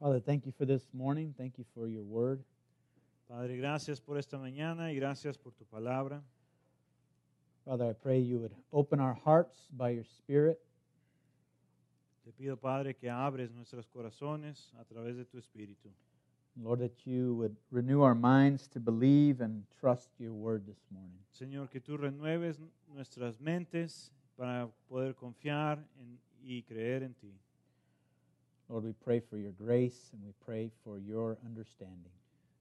Father, thank you for this morning. Thank you for your word. Padre, gracias por esta mañana y gracias por tu palabra. Father, I pray you would open our hearts by your Spirit. Te pido, Padre, que abres nuestros corazones a través de tu Espíritu. Lord, that you would renew our minds to believe and trust your word this morning. Señor, que tú renueves nuestras mentes para poder confiar en- y creer en ti. Lord, we pray for your grace and we pray for your understanding.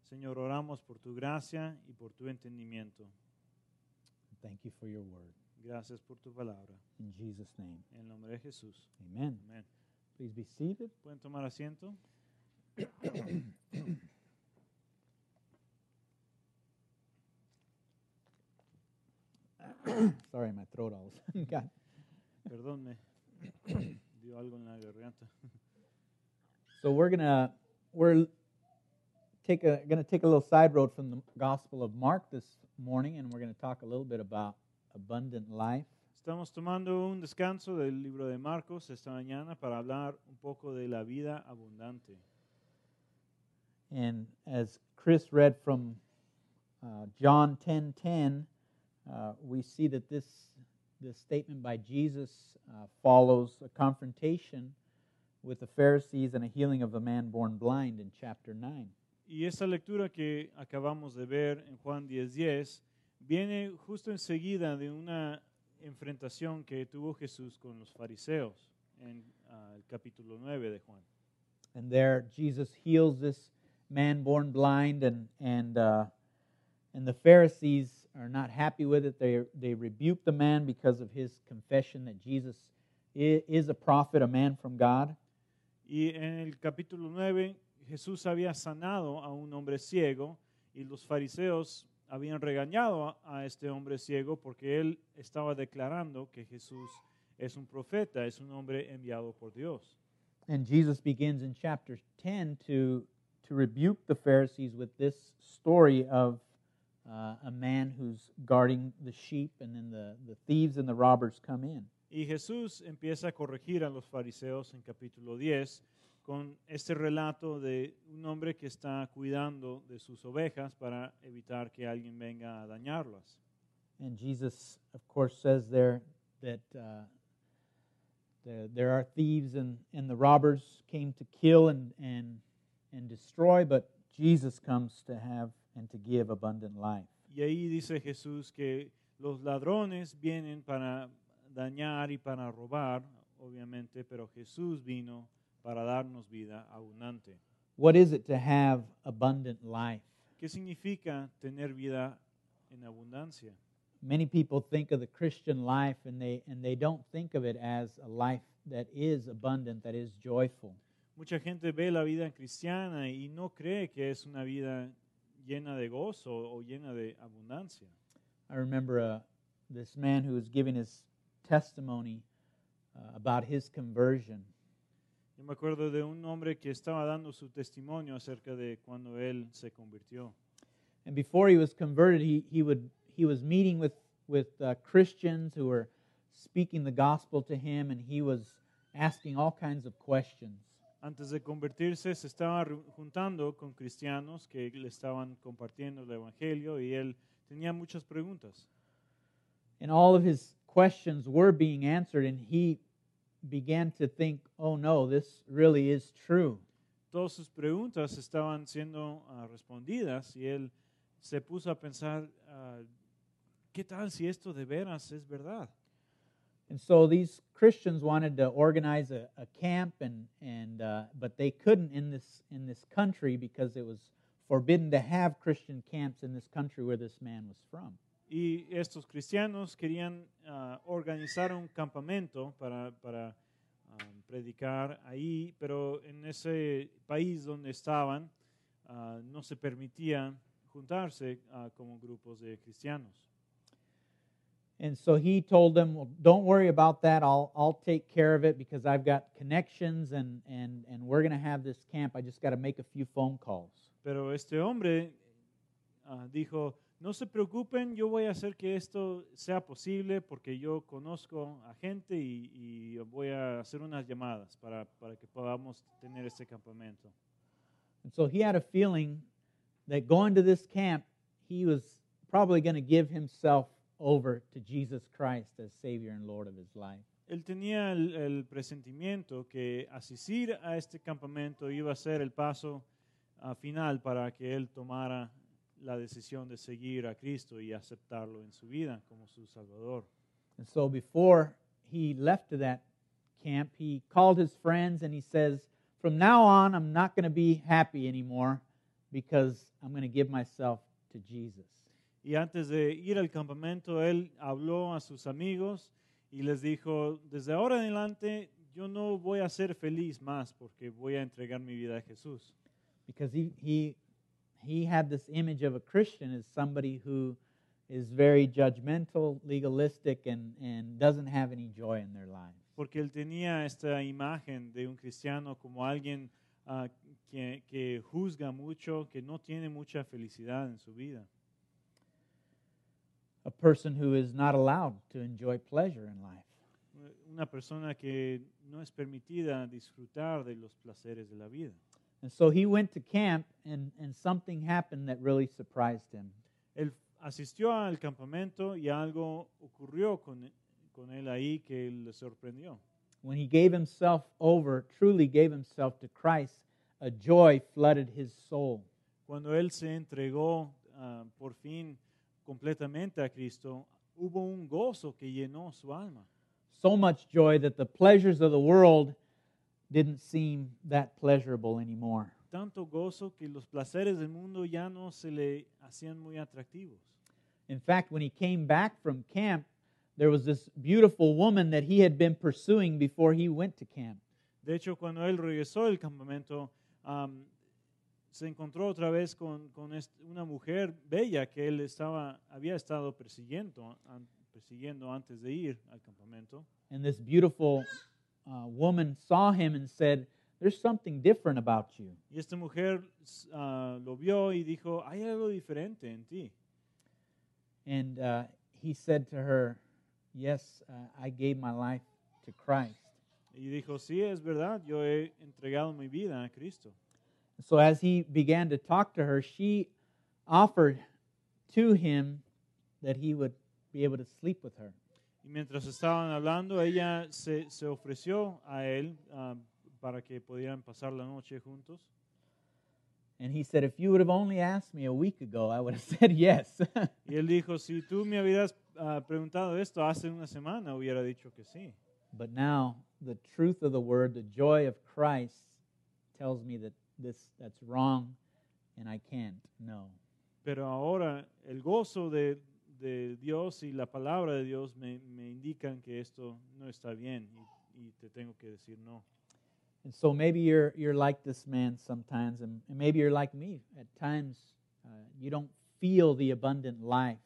Señor, oramos por tu gracia y por tu entendimiento. Thank you for your word. Gracias por tu palabra. In Jesus' name, En el nombre de Jesús. amen. Amén. Please be seated. ¿Pueden tomar asiento? Sorry, my throat all of a sudden got. Perdón, me dio algo en la garganta. So we're gonna we're take a gonna take a little side road from the Gospel of Mark this morning, and we're gonna talk a little bit about abundant life. Estamos tomando un descanso del libro de Marcos esta mañana para hablar un poco de la vida abundante. And as Chris read from uh, John 10:10, uh, we see that this this statement by Jesus uh, follows a confrontation with the Pharisees and a healing of a man born blind in chapter 9. Y esta lectura que acabamos de ver en Juan 10:10 viene justo enseguida de una enfrentación que tuvo Jesús con los fariseos en ah, el capítulo 9 de Juan. And there, Jesus heals this man born blind, and and uh, and the Pharisees are not happy with it. They they rebuke the man because of his confession that Jesus is a prophet, a man from God. Y en el capítulo 9 Jesús había sanado a un hombre ciego y los fariseos habían regañado a, a este hombre ciego porque él estaba declarando que Jesús es un profeta, es un hombre enviado por Dios. And Jesus begins in chapter 10 to, to rebuke the Pharisees with this story of uh, a man who's guarding the sheep, and then the, the thieves and the robbers come in. Y Jesús empieza a corregir a los fariseos en capítulo 10 con este relato de un hombre que está cuidando de sus ovejas para evitar que alguien venga a dañarlas. And Jesus, of course, says there that uh, the, there are thieves and, and the robbers came to kill and, and, and destroy, but Jesus comes to have and to give abundant life. Y ahí dice Jesús que los ladrones vienen para dañar y para robar, obviamente, pero Jesús vino para darnos vida abundante. What is it to have abundant life? ¿Qué significa tener vida en abundancia? Many people think of the Christian life and they, and they don't think of it as a life that is abundant, that is joyful. Mucha gente ve la vida cristiana y no cree que es una vida llena de gozo o llena de abundancia. I remember uh, this man who was giving his testimony uh, about his conversion. Yo me acuerdo de un hombre que estaba dando su testimonio acerca de cuando él se convirtió. And before he was converted, he, he, would, he was meeting with, with uh, Christians who were speaking the gospel to him, and he was asking all kinds of questions. Antes de convertirse se estaba juntando con cristianos que le estaban compartiendo el Evangelio y él tenía muchas preguntas. And all of his questions were being answered, and he began to think, oh no, this really is true. Todas sus preguntas estaban siendo ah, respondidas y él se puso a pensar, ah, ¿qué tal si esto de veras es verdad? And so these Christians wanted to organize a, a camp, and, and, uh, but they couldn't in this, in this country because it was forbidden to have Christian camps in this country where this man was from. Y estos cristianos querían ah, organizar un campamento para, para ah, predicar ahí, pero en ese país donde estaban ah, no se permitía juntarse ah, como grupos de cristianos. And so he told them, well, don't worry about that. I'll, I'll take care of it because I've got connections and, and, and we're going to have this camp. I just got to make a few phone calls. Pero este hombre ah, dijo, no se preocupen, yo voy a hacer que esto sea posible porque yo conozco a gente y, y voy a hacer unas llamadas para, para que podamos tener este campamento. And so he had a feeling that going to this camp, he was probably going to give himself over to Jesus Christ as Savior and Lord of his life. Él tenía el, el presentimiento que asistir a este campamento iba a ser el paso ah, final para que él tomara la decisión de seguir a Cristo y aceptarlo en su vida como su Salvador. And so before he left to that camp, he called his friends and he says, From now on, I'm not going to be happy anymore because I'm going to give myself to Jesus. Y antes de ir al campamento, él habló a sus amigos y les dijo, desde ahora en adelante yo no voy a ser feliz más porque voy a entregar mi vida a Jesús. Because he, he, he had this image of a Christian as somebody who is very judgmental, legalistic, and, and doesn't have any joy in their lives. Porque él tenía esta imagen de un cristiano como alguien ah, que, que juzga mucho, que no tiene mucha felicidad en su vida. A person who is not allowed to enjoy pleasure in life. Una persona que no es permitida disfrutar de los placeres de la vida. And so he went to camp, and, and something happened that really surprised him. Él asistió al campamento y algo ocurrió con, con él ahí que le sorprendió. When he gave himself over, truly gave himself to Christ, a joy flooded his soul. Cuando él se entregó ah, por fin completamente a Cristo, hubo un gozo que llenó su alma. So much joy that the pleasures of the world didn't seem that pleasurable anymore. Tanto gozo que los placeres del mundo ya no se le hacían muy atractivos. In fact, when he came back from camp, there was this beautiful woman that he had been pursuing before he went to camp. De hecho, cuando él regresó del campamento, am, se encontró otra vez con, con una mujer bella que él estaba, había estado persiguiendo, persiguiendo antes de ir al campamento. And this beautiful uh, woman saw him and said, There's something different about you. Y esta mujer ah, lo vio y dijo, hay algo diferente en ti. And uh, he said to her, Yes, uh, I gave my life to Christ. Y dijo, sí, es verdad, yo he entregado mi vida a Cristo. So as he began to talk to her, she offered to him that he would be able to sleep with her. Y mientras estaban hablando, ella se, se ofreció a él ah, para que pudieran pasar la noche juntos. And he said, If you would have only asked me a week ago, I would have said yes. Y él dijo, si tú me hubieras ah, preguntado esto hace una semana, hubiera dicho que sí. but now the truth of the word, the joy of Christ, tells me that this that's wrong and I can't. No. Pero ahora el gozo de, de Dios y la palabra de Dios me, me indican que esto no está bien y, y te tengo que decir no. And so maybe you're you're like this man sometimes, and, and maybe you're like me. At times, uh, you don't feel the abundant life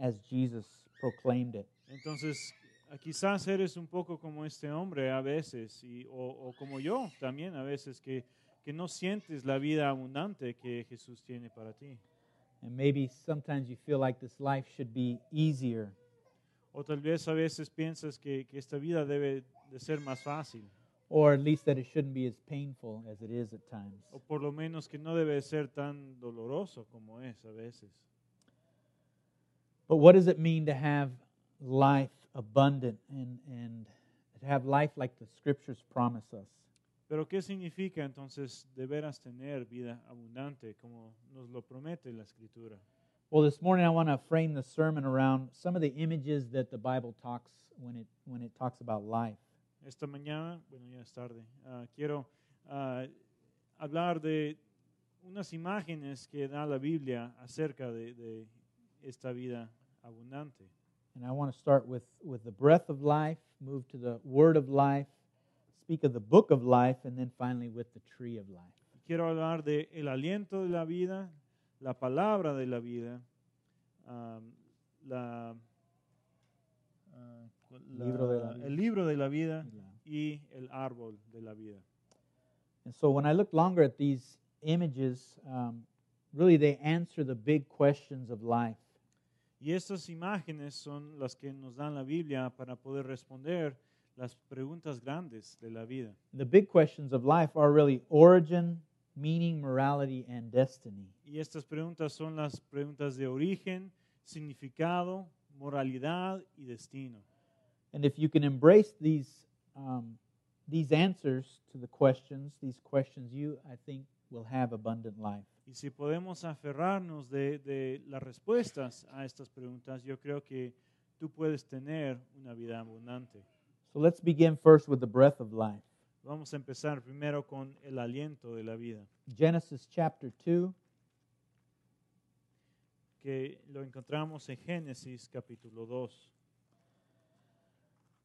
as Jesus proclaimed it. Entonces, ah, quizás eres un poco como este hombre a veces, y, o, o como yo también a veces, que, que no sientes la vida abundante que Jesús tiene para ti. And maybe sometimes you feel like this life should be easier. O tal vez a veces piensas que, que esta vida debe de ser más fácil, or at least that it shouldn't be as painful as it is at times. o por lo menos que no debe ser tan doloroso como es a veces. But what does it mean to have life abundant and, and to have life like the scriptures promise us? Pero ¿qué significa entonces de veras tener vida abundante como nos lo promete la Escritura? Well, this morning I want to frame the sermon around some of the images that the Bible talks when it when it talks about life. Esta mañana, bueno, ya es tarde, ah, quiero ah, hablar de unas imágenes que da la Biblia acerca de, de esta vida abundante. And I want to start with, with the breath of life, move to the word of life, speak of the book of life, and then finally with the tree of life. Quiero hablar de el aliento de la vida, la palabra de la vida, ah, la, ah, la- Libro la vida. el libro de la vida y el árbol de la vida. And so when I look longer at these images, um, really they answer the big questions of life. Y estas imágenes son las que nos dan la Biblia para poder responder las preguntas grandes de la vida. The big questions of life are really origin, meaning, morality, and destiny. Y estas preguntas son las preguntas de origen, significado, moralidad y destino. And if you can embrace these, um, these answers to the questions, these questions, you, I think, will have abundant life. Y si podemos aferrarnos de, de las respuestas a estas preguntas, yo creo que tú puedes tener una vida abundante. So let's begin first with the breath of life. Vamos a empezar primero con el aliento de la vida, Genesis chapter 2, que lo encontramos en Génesis capítulo 2.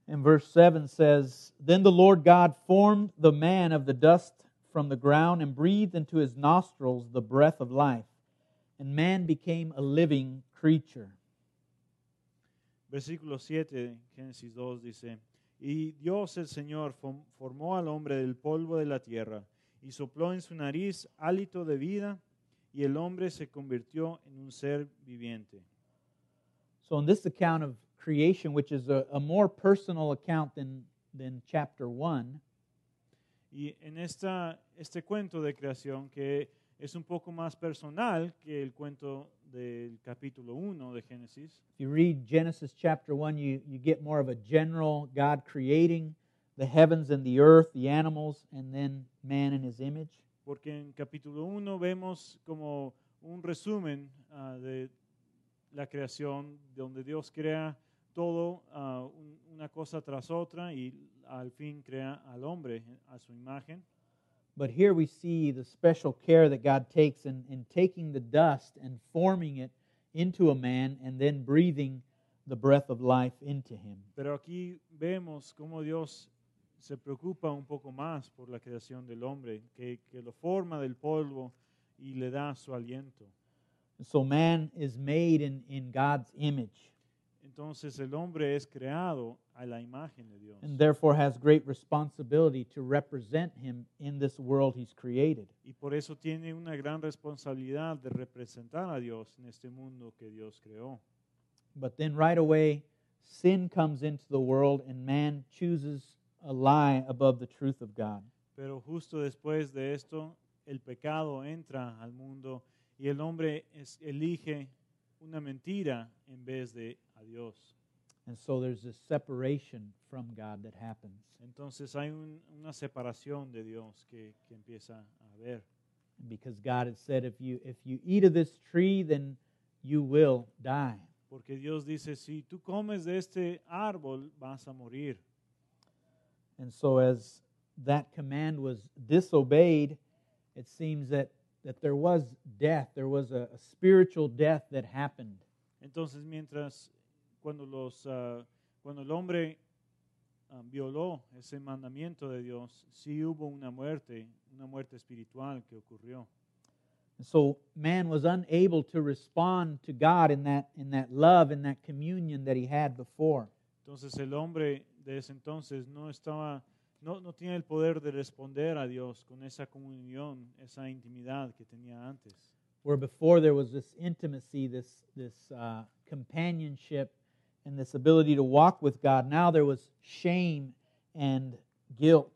and verse 7 says, Then the Lord God formed the man of the dust from the ground and breathed into his nostrils the breath of life, and man became a living creature. Versículo 7, Génesis 2 dice, Y Dios el Señor formó al hombre del polvo de la tierra y sopló en su nariz hálito de vida y el hombre se convirtió en un ser viviente. So, in this account of creation, which is a, a more personal account than, than chapter 1, Y en esta, este cuento de creación que es un poco más personal que el cuento del capítulo 1 de Génesis, if you read Genesis chapter 1, you, you get more of a general God creating the heavens and the earth, the animals, and then man in his image. porque en capítulo 1 vemos como un resumen ah, de la creación, donde Dios crea todo, un- una cosa tras otra, y al fin crea al hombre a su imagen. But here we see the special care that God takes in, in taking the dust and forming it into a man and then breathing the breath of life into him. Pero aquí vemos cómo Dios se preocupa un poco más por la creación del hombre, que, que lo forma del polvo y le da su aliento. And so man is made in, in God's image Entonces el hombre es creado a la imagen de Dios. and therefore has great responsibility to represent him in this world he's created. Y por eso tiene una gran responsabilidad de representar a Dios en este mundo que Dios creó. But then right away, sin comes into the world and man chooses a lie above the truth of God. Pero justo después de esto, el pecado entra al mundo y el hombre es- elige una mentira en vez de Dios. And so there's this separation from God that happens. Entonces hay un- una separación de Dios que, que empieza a haber. because God had said, if you if you eat of this tree, then you will die. Porque Dios dice, si tú comes de este árbol, vas a morir. And so, as that command was disobeyed, it seems that that there was death. There was a, a spiritual death that happened, Entonces, mientras cuando los ah, cuando el hombre ah, violó ese mandamiento de Dios, sí hubo una muerte, una muerte espiritual que ocurrió. and so man was unable to respond to God in that in that love, in that communion that he had before. Entonces el hombre de ese entonces no estaba no, no tiene el poder de responder a Dios con esa comunión, esa intimidad que tenía antes. Where before there was this intimacy, this this uh, companionship, and this ability to walk with God. Now there was shame and guilt.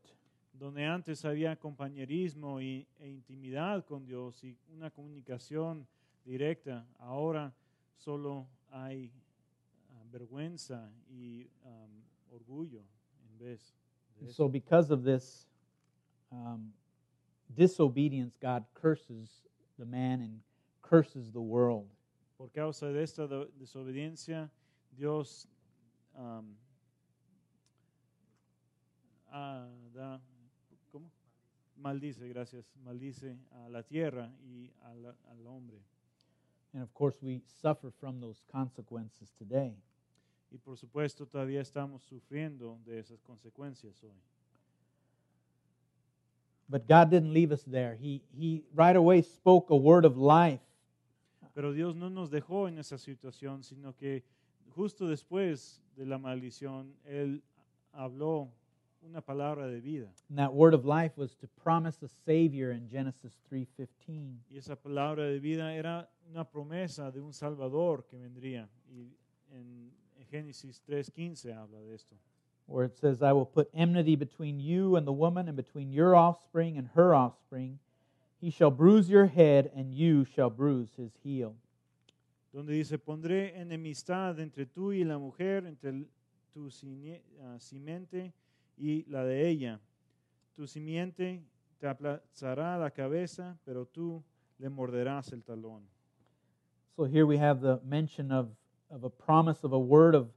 donde antes había compañerismo y, e intimidad con Dios y una comunicación directa, ahora solo hay ah, vergüenza y um, orgullo en vez de so, because of this um, disobedience, God curses the man and curses the world. Por causa de esta desobediencia, Dios um, ah, da- ¿cómo? maldice, gracias, maldice a la tierra y la- al hombre. And of course, we suffer from those consequences today. Y por supuesto todavía estamos sufriendo de esas consecuencias hoy. But God didn't leave us there. He, he right away spoke a word of life. Pero Dios no nos dejó en esa situación, sino que justo después de la maldición, Él habló una palabra de vida. And that word of life was to promise a Savior in Genesis 3.15. Y esa palabra de vida era una promesa de un Salvador que vendría Y en, Génesis 3.15 habla de esto. where it says, I will put enmity between you and the woman, and between your offspring and her offspring. He shall bruise your head, and you shall bruise his heel. Donde dice, pondré enemistad entre tú y la mujer, entre tu ah, simiente y la de ella. Tu simiente te aplastará la cabeza, pero tú le morderás el talón. So here we have the mention of, of a promise of a word of,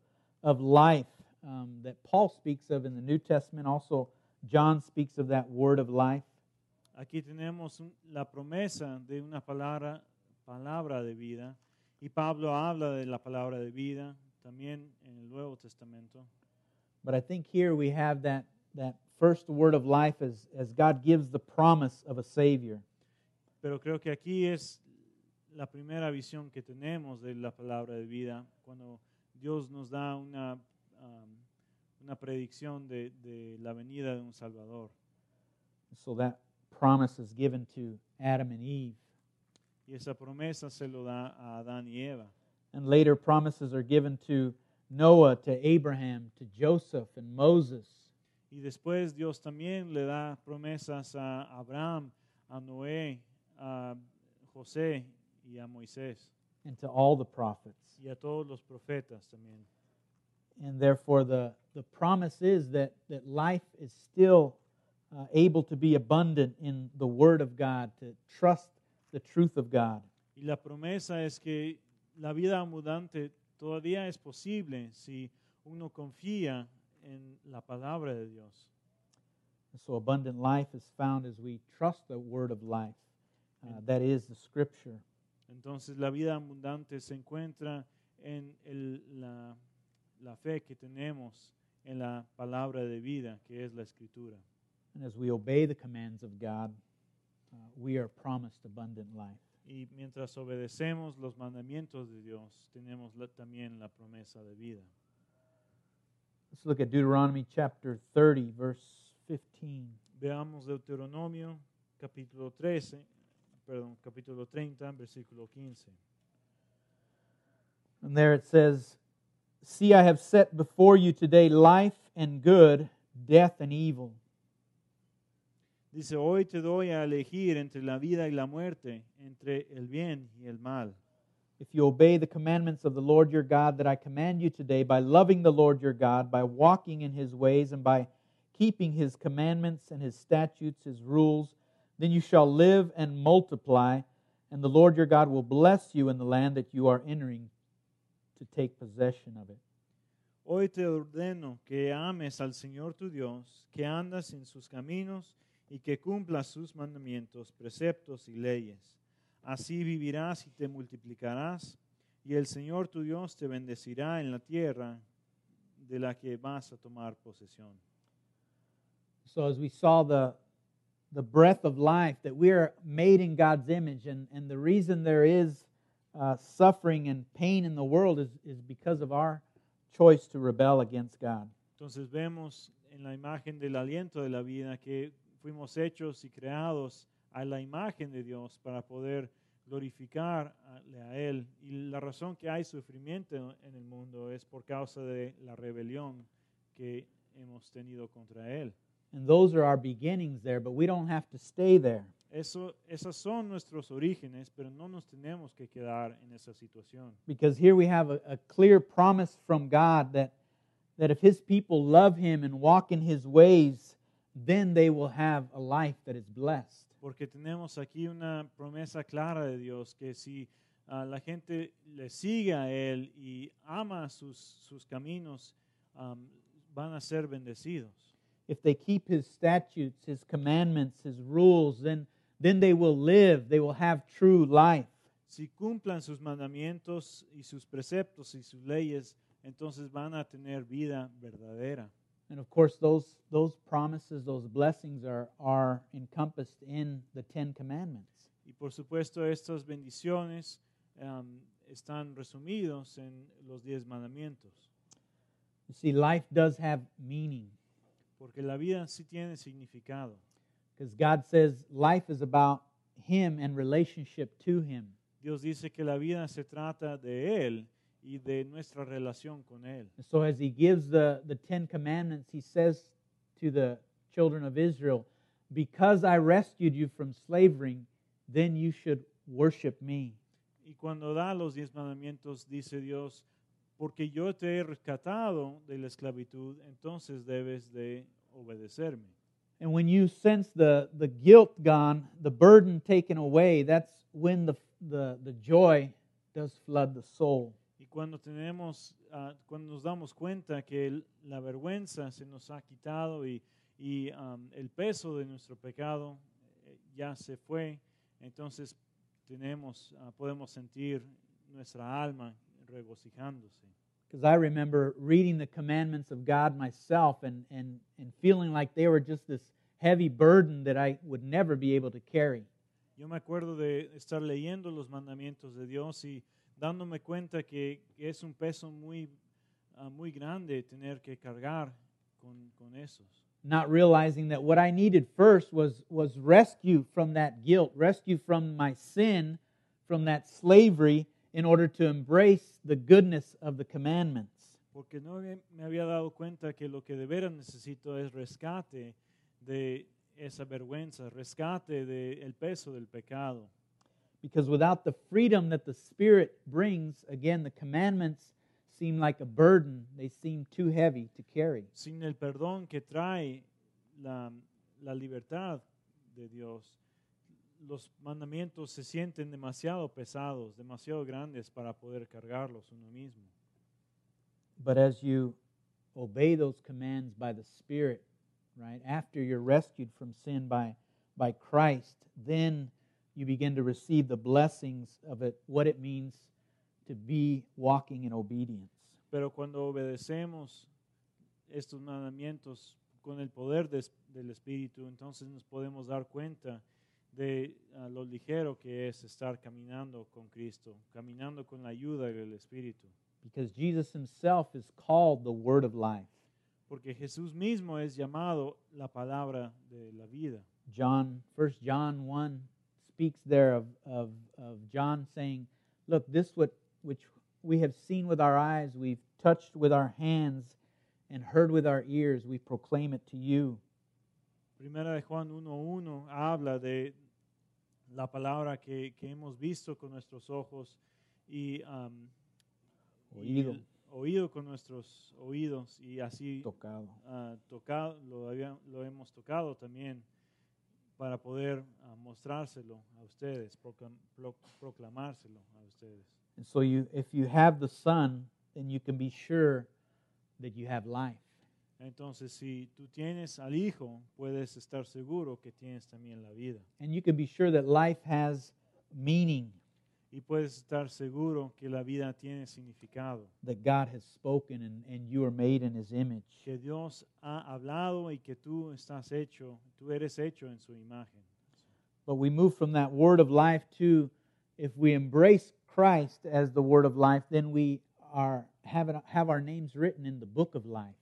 of life um, that Paul speaks of in the New Testament. Also, John speaks of that word of life. Aquí tenemos la promesa de una palabra, palabra de vida. Y Pablo habla de la palabra de vida también en el Nuevo Testamento. But I think here we have that, that first word of life as, as God gives the promise of a Savior. Pero creo que aquí es la primera visión que tenemos de la palabra de vida, cuando Dios nos da una, um, una predicción de, de la venida de un Salvador. So that promise is given to Adam and Eve. Y esa promesa se lo da a Adán y Eva. And later promises are given to Noah, to Abraham, to Joseph, and Moses. Y después Dios también le da promesas a Abraham, a Noé, a José y a Moisés and to all the prophets. y a todos los profetas también. And therefore, the, the promise is that, that life is still uh, able to be abundant in the Word of God, to trust the truth of God. Y la promesa es que la vida abundante todavía es posible si uno confía en la palabra de Dios. And so, abundant life is found as we trust the Word of life, uh, that is, the Scripture. Entonces la vida abundante se encuentra en el- la, la fe que tenemos en la palabra de vida, que es la escritura. And as we obey the commands of God, Uh, we are promised abundant life. Y mientras obedecemos los mandamientos de Dios, tenemos la- también la promesa de vida. Let's look at Deuteronomy chapter 30, verse 15. Veamos Deuteronomio capítulo 13, perdón, capítulo 30, versículo 15. And there it says, See, I have set before you today life and good, death and evil. Dice, hoy te doy a elegir entre la vida y la muerte, entre el bien y el mal. If you obey the commandments of the Lord your God that I command you today by loving the Lord your God, by walking in his ways, and by keeping his commandments and his statutes, his rules, then you shall live and multiply, and the Lord your God will bless you in the land that you are entering to take possession of it. Hoy te ordeno que ames al Señor tu Dios, que andas en sus caminos y que cumplas sus mandamientos, preceptos y leyes. Así vivirás y te multiplicarás, y el Señor tu Dios te bendecirá en la tierra de la que vas a tomar posesión. So, as we saw the, the breath of life, that we are made in God's image, and, and the reason there is uh, suffering and pain in the world is, is because of our choice to rebel against God. Entonces vemos en la imagen del aliento de la vida que fuimos hechos y creados a la imagen de Dios para poder glorificarle a Él. Y la razón que hay sufrimiento en el mundo es por causa de la rebelión que hemos tenido contra Él. And those are our beginnings there, but we don't have to stay there. Eso, esas son nuestros orígenes, pero no nos tenemos que quedar en esa situación. Because here we have a, a clear promise from God that, that if His people love Him and walk in His ways, then they will have a life that is blessed. Porque tenemos aquí una promesa clara de Dios que si ah, la gente le sigue a Él y ama sus, sus caminos, am, van a ser bendecidos. If they keep His statutes, His commandments, His rules, then, then they will live, they will have true life. Si cumplan sus mandamientos y sus preceptos y sus leyes, entonces van a tener vida verdadera. And of course, those, those promises, those blessings are, are encompassed in the Ten Commandments. Y por supuesto, estas bendiciones am, están resumidos en los diez mandamientos. You see, life does have meaning Porque la vida sí tiene significado. because God says life is about Him and relationship to Him. Dios dice que la vida se trata de Él y de nuestra relación con Él. And so, as he gives the, the Ten Commandments, he says to the children of Israel, Because I rescued you from slavery, then you should worship me. Y cuando da los diez mandamientos, dice Dios, porque yo te he rescatado de la esclavitud, entonces debes de obedecerme. And when you sense the, the guilt gone, the burden taken away, that's when the, the, the joy does flood the soul. Y cuando tenemos, ah, cuando nos damos cuenta que el- la vergüenza se nos ha quitado y, y, am, el peso de nuestro pecado eh, ya se fue, entonces tenemos, ah, podemos sentir nuestra alma regocijándose. Because I remember reading the commandments of God myself and, and, and feeling like they were just this heavy burden that I would never be able to carry. Yo me acuerdo de estar leyendo los mandamientos de Dios y dándome cuenta que, es un peso muy, ah, muy grande tener que cargar con, con esos. Not realizing that what I needed first was, was rescue from that guilt, rescue from my sin, from that slavery, in order to embrace the goodness of the commandments. Porque no me había dado cuenta que lo que de veras necesito es rescate de esa vergüenza, rescate del peso del pecado. Because without the freedom that the Spirit brings, again, the commandments seem like a burden. They seem too heavy to carry. Sin el perdón que trae la, la libertad de Dios, los mandamientos se sienten demasiado pesados, demasiado grandes para poder cargarlos uno mismo. But as you obey those commands by the Spirit, right, after you're rescued from sin by, by Christ, then you begin to receive the blessings of it, what it means to be walking in obedience. Pero cuando obedecemos estos mandamientos con el poder des- del Espíritu, entonces nos podemos dar cuenta de ah, lo ligero que es estar caminando con Cristo, caminando con la ayuda del Espíritu. Because Jesus himself is called the Word of life. Porque Jesús mismo es llamado la palabra de la vida. John, First John 1 speaks there of, of, of John saying, Look, this what which we have seen with our eyes, we've touched with our hands, and heard with our ears, we proclaim it to you. Primera de Juan 1.1 habla de la palabra que, que hemos visto con nuestros ojos y, y Oído. el- oído con nuestros oídos y así Tocado. ah, tocado, lo, había- lo hemos tocado también para poder ah, mostrárselo a ustedes, proclamárselo a ustedes. And so you if you have the Son, then you can be sure that you have life. Entonces, si tú tienes al Hijo, puedes estar seguro que tienes también la vida. And you can be sure that life has meaning Y puedes estar seguro que la vida tiene significado, that God has spoken and, and you are made in his image. que Dios ha hablado y que tú estás hecho, tú eres hecho en su imagen. But we move from that word of life to if we embrace Christ as the word of life, then we are have, it, have our names written in the book of life.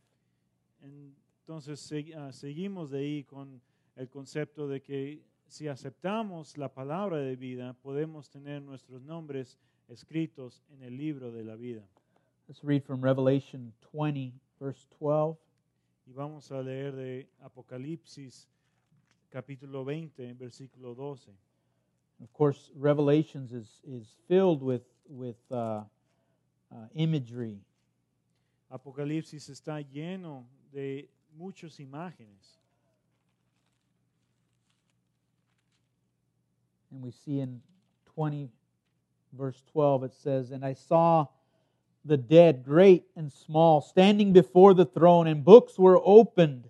Entonces ah, seguimos de ahí con el concepto de que si aceptamos la palabra de vida, podemos tener nuestros nombres escritos en el libro de la vida. Let's read from Revelation 20, verse 12. Y vamos a leer de Apocalipsis capítulo 20, versículo 12. Of course, Revelations is, is filled with, with uh, uh, imagery. Apocalipsis está lleno de muchas imágenes. And we see in 20, verse 12, it says, And I saw the dead, great and small, standing before the throne, and books were opened.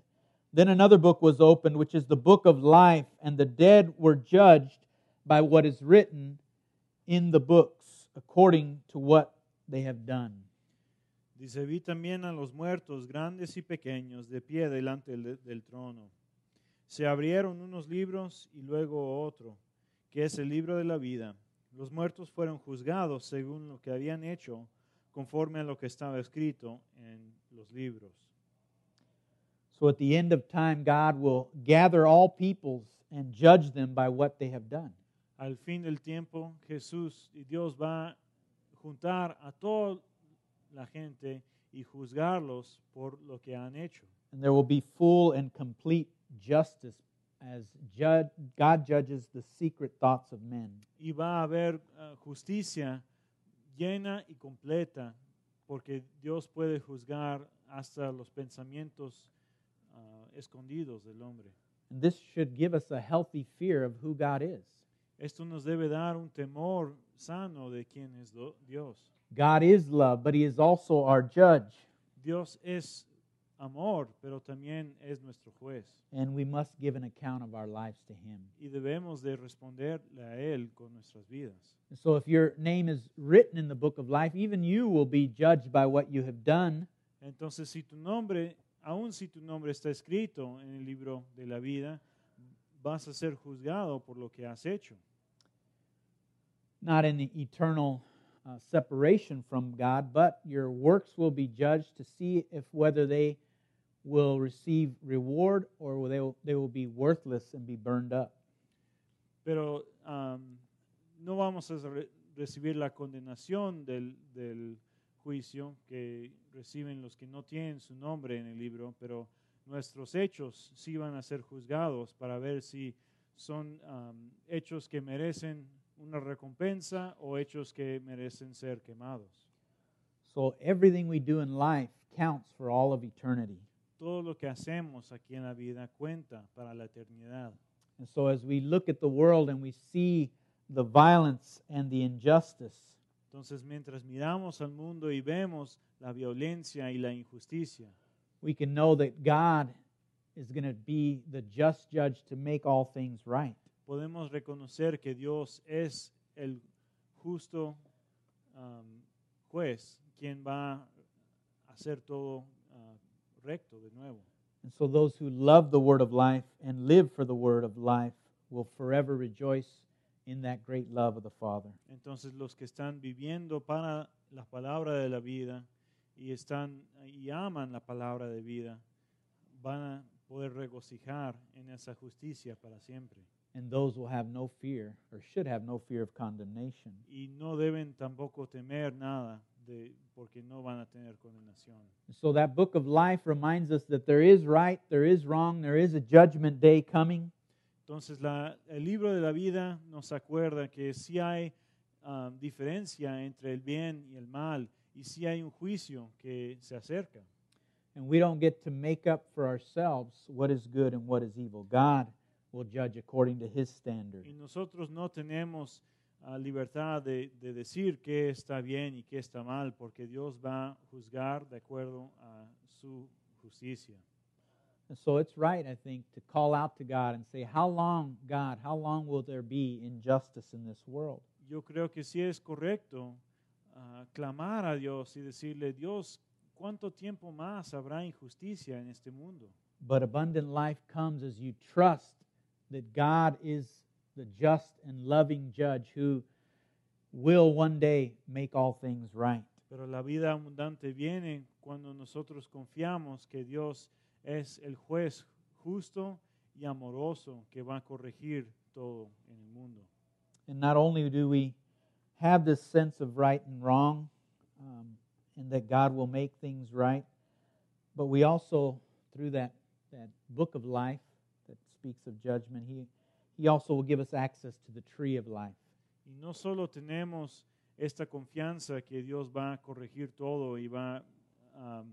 Then another book was opened, which is the book of life, and the dead were judged by what is written in the books, according to what they have done. Dice, vi también a los muertos, grandes y pequeños, de pie delante del, del trono. Se abrieron unos libros y luego otro, que es el libro de la vida. Los muertos fueron juzgados según lo que habían hecho, conforme a lo que estaba escrito en los libros. So at the end of time, God will gather all peoples and judge them by what they have done. Al fin del tiempo, Jesús y Dios va a juntar a todas la gente y juzgarlos por lo que han hecho. And there will be full and complete justice as judge, God judges the secret thoughts of men. Y va a haber ah, justicia llena y completa porque Dios puede juzgar hasta los pensamientos ah, escondidos del hombre. And this should give us a healthy fear of who God is. Esto nos debe dar un temor sano de quién es Dios. God is love, but He is also our judge, Dios es amor, pero también es nuestro juez. and we must give an account of our lives to Him. Y debemos de responderle a Él con nuestras vidas. And so, if your name is written in the book of life, even you will be judged by what you have done. Entonces, si tu nombre, aun si tu nombre está escrito en el libro de la vida, vas a ser juzgado por lo que has hecho. not in the eternal uh, separation from God, but your works will be judged to see if whether they will receive reward or they will, they will be worthless and be burned up. Pero am, no vamos a re- recibir la condenación del, del juicio que reciben los que no tienen su nombre en el libro, pero nuestros hechos sí van a ser juzgados para ver si son am, hechos que merecen una recompensa o hechos que merecen ser quemados. So everything we do in life counts for all of eternity. Todo lo que hacemos aquí en la vida cuenta para la eternidad. And so as we look at the world and we see the violence and the injustice, Entonces, mientras miramos al mundo y vemos la violencia y la injusticia, we can know that God is going to be the just judge to make all things right. podemos reconocer que Dios es el justo um, juez, quien va a hacer todo uh, recto de nuevo. And so those who love the word of life and live for the word of life will forever rejoice in that great love of the Father. Entonces los que están viviendo para la palabra de la vida y están y aman la palabra de vida van a poder regocijar en esa justicia para siempre And those will have no fear, or should have no fear of condemnation. y no deben tampoco temer nada de porque no van a tener condenación. So that book of life reminds us that there is right, there is wrong, there is a judgment day coming. Entonces, la- el libro de la vida nos acuerda que sí hay ah, diferencia entre el bien y el mal, y sí hay un juicio que se acerca. And we don't get to make up for ourselves what is good and what is evil. God will judge according to his standard. Y nosotros no tenemos libertad de, de decir qué está bien y qué está mal, porque Dios va a juzgar de acuerdo a su justicia. And so it's right, I think, to call out to God and say, How long, God, how long will there be injustice in this world? Yo creo que sí es correcto ah, clamar a Dios y decirle, Dios, ¿cuánto tiempo más habrá injusticia en este mundo? But abundant life comes as you trust that God is the just and loving judge who will one day make all things right. Pero la vida abundante viene cuando nosotros confiamos que Dios es el juez justo y amoroso que va a corregir todo en el mundo. And not only do we have this sense of right and wrong, um, and that God will make things right, but we also, through that, that book of life that speaks of judgment, he, he also will give us access to the tree of life. Y no solo tenemos esta confianza que Dios va a corregir todo y va a, a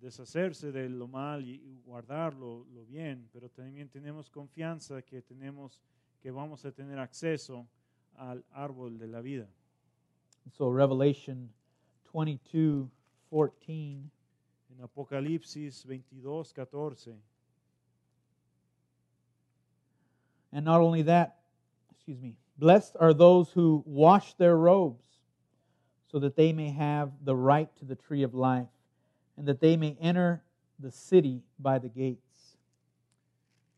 deshacerse de lo mal y y guardar lo, bien, pero también tenemos confianza que tenemos que vamos a tener acceso al árbol de la vida. So Revelation 22, 14 En Apocalipsis 22, And not only that, excuse me, blessed are those who wash their robes, so that they may have the right to the tree of life, and that they may enter the city by the gates.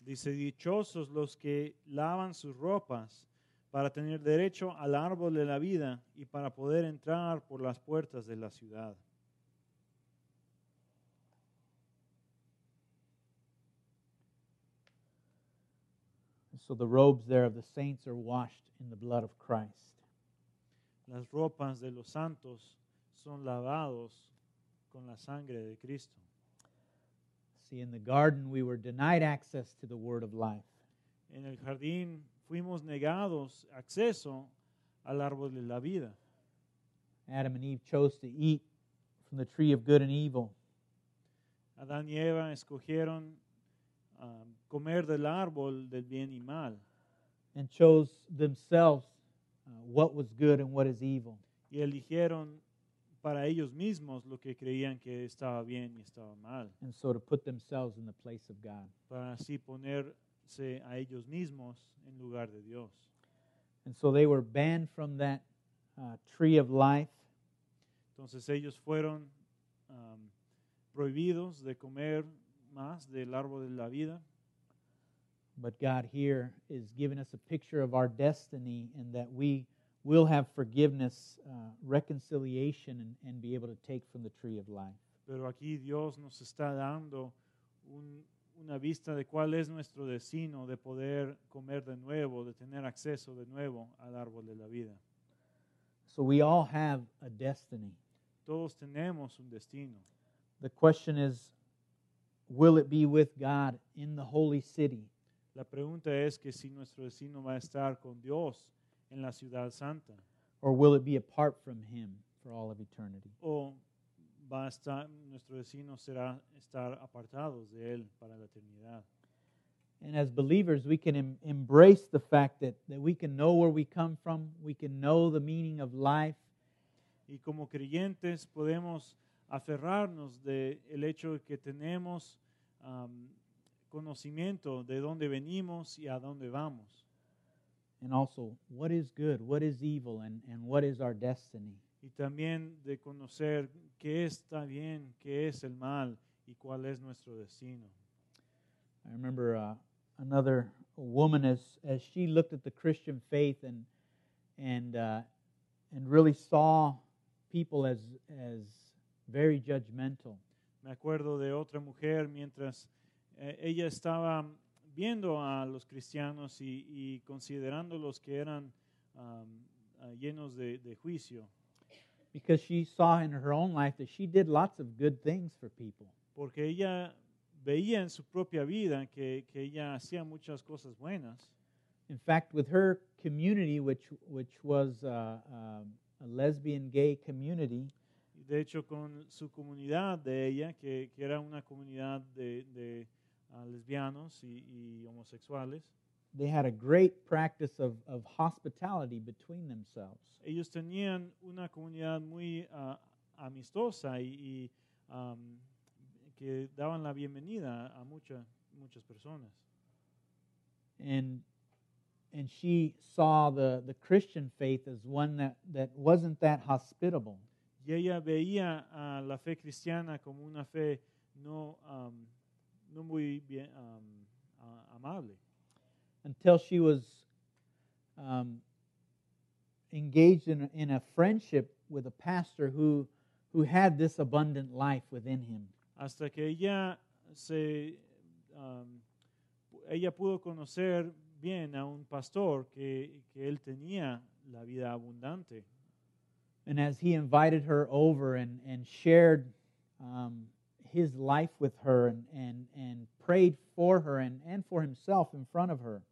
Dice, dichosos los que lavan sus ropas para tener derecho al árbol de la vida y para poder entrar por las puertas de la ciudad. So the robes there of the saints are washed in the blood of Christ. Las ropas de los santos son lavados con la sangre de Cristo. See, in the garden, we were denied access to the word of life. En el jardín fuimos negados acceso al árbol de la vida. Adam and Eve chose to eat from the tree of good and evil. Adán y Eva escogieron um, comer del árbol del bien y mal and chose themselves uh, what was good and what is evil. y eligieron para ellos mismos lo que creían que estaba bien y estaba mal, And so to put themselves in the place of God. para así ponerse a ellos mismos en lugar de Dios. And so they were banned from that uh, tree of life. Entonces ellos fueron um, prohibidos de comer más del árbol de la vida, But God here is giving us a picture of our destiny and that we will have forgiveness, uh, reconciliation, and, and be able to take from the tree of life. pero aquí Dios nos está dando un- una vista de cuál es nuestro destino de poder comer de nuevo, de tener acceso de nuevo al árbol de la vida. So we all have a destiny. Todos tenemos un destino. The question is will it be with God in the holy city? La pregunta es que si nuestro destino va a estar con Dios en la ciudad santa Or will it be apart from Him for all of eternity? o va a estar nuestro destino será estar apartados de él para la eternidad. And as believers, we can em- embrace the fact that, that we can know where we come from, we can know the meaning of life, Y como creyentes podemos aferrarnos del el hecho de que tenemos am, conocimiento de dónde venimos y a dónde vamos. and also what is good, what is evil, and, and what is our destiny. Y también de conocer qué está bien, qué es el mal y cuál es nuestro destino. I remember uh, another woman as, as she looked at the Christian faith and, and, uh, and really saw people as, as very judgmental. Me acuerdo de otra mujer mientras eh, ella estaba viendo a los cristianos y, y considerándolos que eran ah, llenos de, de juicio, because she saw in her own life that she did lots of good things for people. porque ella veía en su propia vida que, que ella hacía muchas cosas buenas. In fact, with her community, which, which was uh, um, a lesbian gay community, De hecho, con su comunidad de ella, que, que era una comunidad de, de, ah, lesbianos y, y homosexuales, they had a great practice of, of hospitality between themselves. ellos tenían una comunidad muy ah, amistosa y, y, am, que daban la bienvenida a mucha- muchas personas. And, and she saw the, the Christian faith as one that, that wasn't that hospitable. Y ella veía a la fe cristiana como una fe no, am, no muy bien, am, a- amable. until she was um, engaged in, in a friendship with a pastor who, who had this abundant life within him. hasta que ella se um, ella pudo conocer bien a un pastor que, que él tenía la vida abundante And as he invited her over and, and shared um, his life with her and, and, and prayed for her and, and for himself in front of her,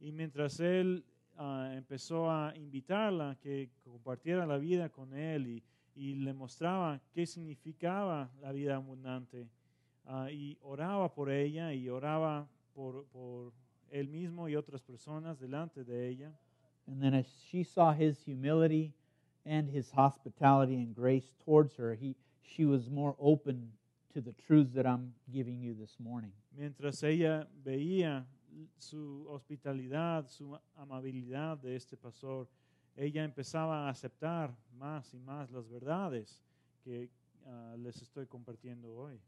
y mientras él ah, empezó a invitarla que compartiera la vida con él y, y le mostraba qué significaba la vida abundante ah, y oraba por ella y oraba por, por él mismo y otras personas delante de ella. And then as she saw his humility and his hospitality and grace towards her, he, she was more open to the truths that I'm giving you this morning. mientras ella veía su hospitalidad, su amabilidad de este pastor, ella empezaba a aceptar más y más las verdades que ah, les estoy compartiendo hoy.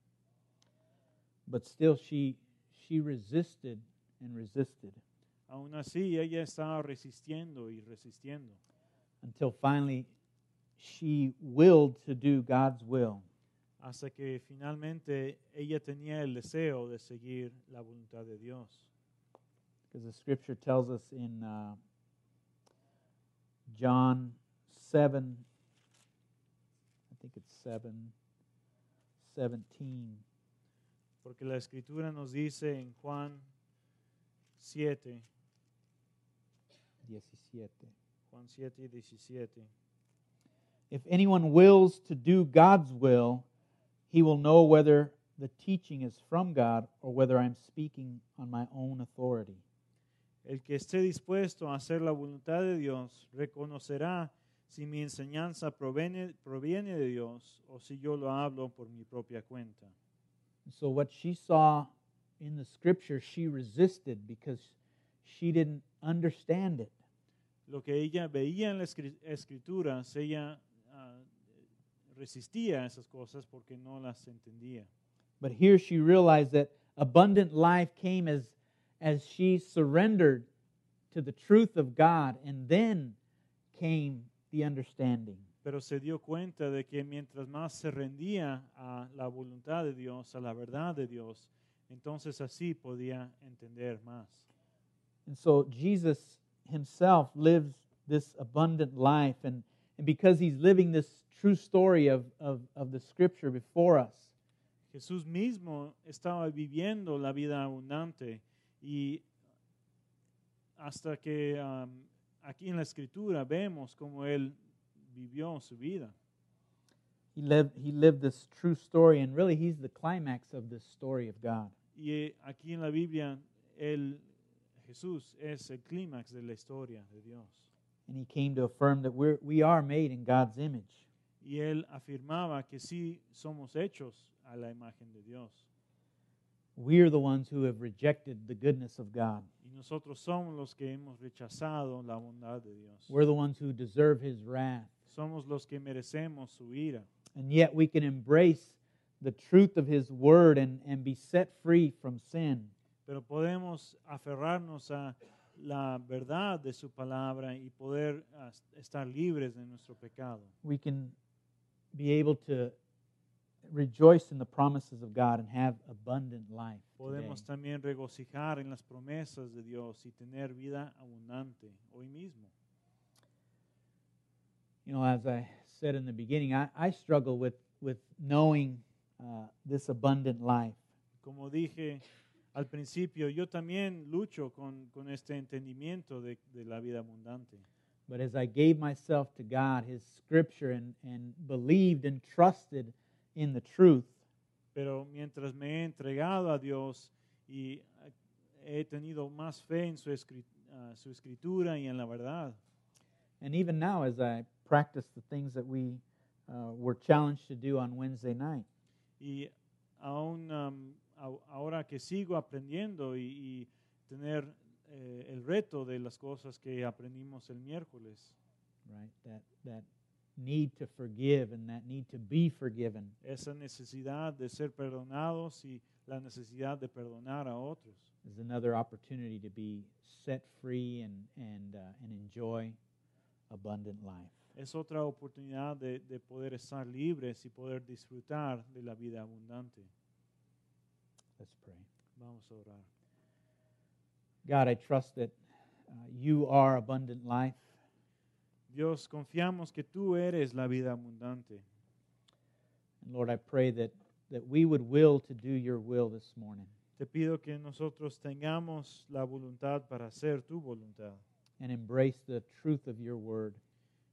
But still, she, she resisted and resisted Aún así, ella estaba resistiendo y resistiendo, until finally she willed to do God's will. hasta que finalmente ella tenía el deseo de seguir la voluntad de Dios. Because the scripture tells us in uh, John 7 I think it's 7, 17. Porque la escritura nos dice en Juan 7, 17. Juan 7 y 17. If anyone wills to do God's will, he will know whether the teaching is from God or whether I'm speaking on my own authority. El que esté dispuesto a hacer la voluntad de Dios reconocerá si mi enseñanza proviene, proviene de Dios o si yo lo hablo por mi propia cuenta. So, what she saw in the scripture, she resisted because she didn't understand it. Lo que ella veía en las escri- escrituras, ella ah, resistía a esas cosas porque no las entendía. But here she realized that abundant life came as, as she surrendered to the truth of God, and then came the understanding. Pero se dio cuenta de que mientras más se rendía a la voluntad de Dios, a la verdad de Dios, entonces así podía entender más. And so Jesus himself lives this abundant life, and, and because he's living this true story of, of, of the scripture before us, Jesús mismo estaba viviendo la vida abundante y hasta que um, aquí en la escritura vemos cómo él vivió su vida. he lived, he lived this true story, and really he's the climax of this story of God. Y eh, aquí en la Biblia él, Jesús es el clímax de la historia de Dios. And he came to affirm that we're, we are made in God's image. Y él afirmaba que sí somos hechos a la imagen de Dios. We're the ones who have rejected the goodness of God. Y nosotros somos los que hemos rechazado la bondad de Dios. We're the ones who deserve his wrath. Somos los que merecemos su ira. And yet we can embrace the truth of his word and, and be set free from sin. Pero podemos aferrarnos a la verdad de su palabra y poder ah, estar libres de nuestro pecado. We can be able to rejoice in the promises of God and have abundant life. today. Podemos también regocijar en las promesas de Dios y tener vida abundante hoy mismo. You know, as I said in the beginning, I, I struggle with, with knowing uh, this abundant life. Como dije al principio, yo también lucho con, con este entendimiento de, de la vida abundante. But as I gave myself to God, His Scripture, and, and believed and trusted in the truth, Pero mientras me he entregado a Dios y ah, he tenido más fe en su, escri- ah, su escritura y en la verdad, and even now as I practice the things that we uh, were challenged to do on Wednesday night, y aún um, ahora que sigo aprendiendo y, y tener eh, el reto de las cosas que aprendimos el miércoles, right? That that need to forgive and that need to be forgiven. esa necesidad de ser perdonados y la necesidad de perdonar a otros. is another opportunity to be set free and and uh, and enjoy abundant life. Es otra oportunidad de, de poder estar libres y poder disfrutar de la vida abundante. Let's pray. Vamos a orar. God, I trust that uh, you are abundant life, Dios, confiamos que tú eres la vida abundante. and Lord, I pray that that we would will to do your will this morning, Te pido que nosotros tengamos la voluntad para hacer tu voluntad, and embrace the truth of your word.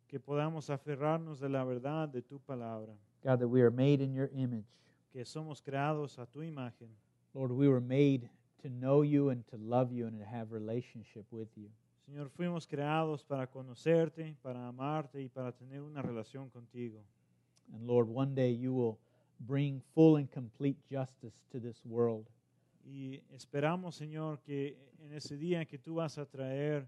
que podamos aferrarnos de la verdad de tu palabra, God, that we are made in your image. que somos creados a tu imagen. Lord, we were made to know you and to love you and to have relationship with you. Señor, fuimos creados para conocerte, para amarte y para tener una relación contigo. And Lord, one day you will bring full and complete justice to this world. Y esperamos, Señor, que en ese día que tú vas a traer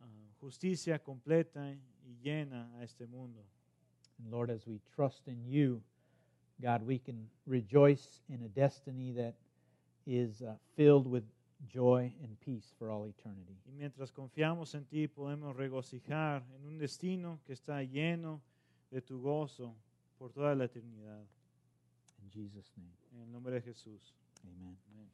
ah, justicia completa y llena a este mundo. And Lord, as we trust in you, God, we can rejoice in a destiny that is uh, filled with joy and peace for all eternity. Y mientras confiamos en ti, podemos regocijar en un destino que está lleno de tu gozo por toda la eternidad. In Jesus' name, En el nombre de Jesús. amen. Amén.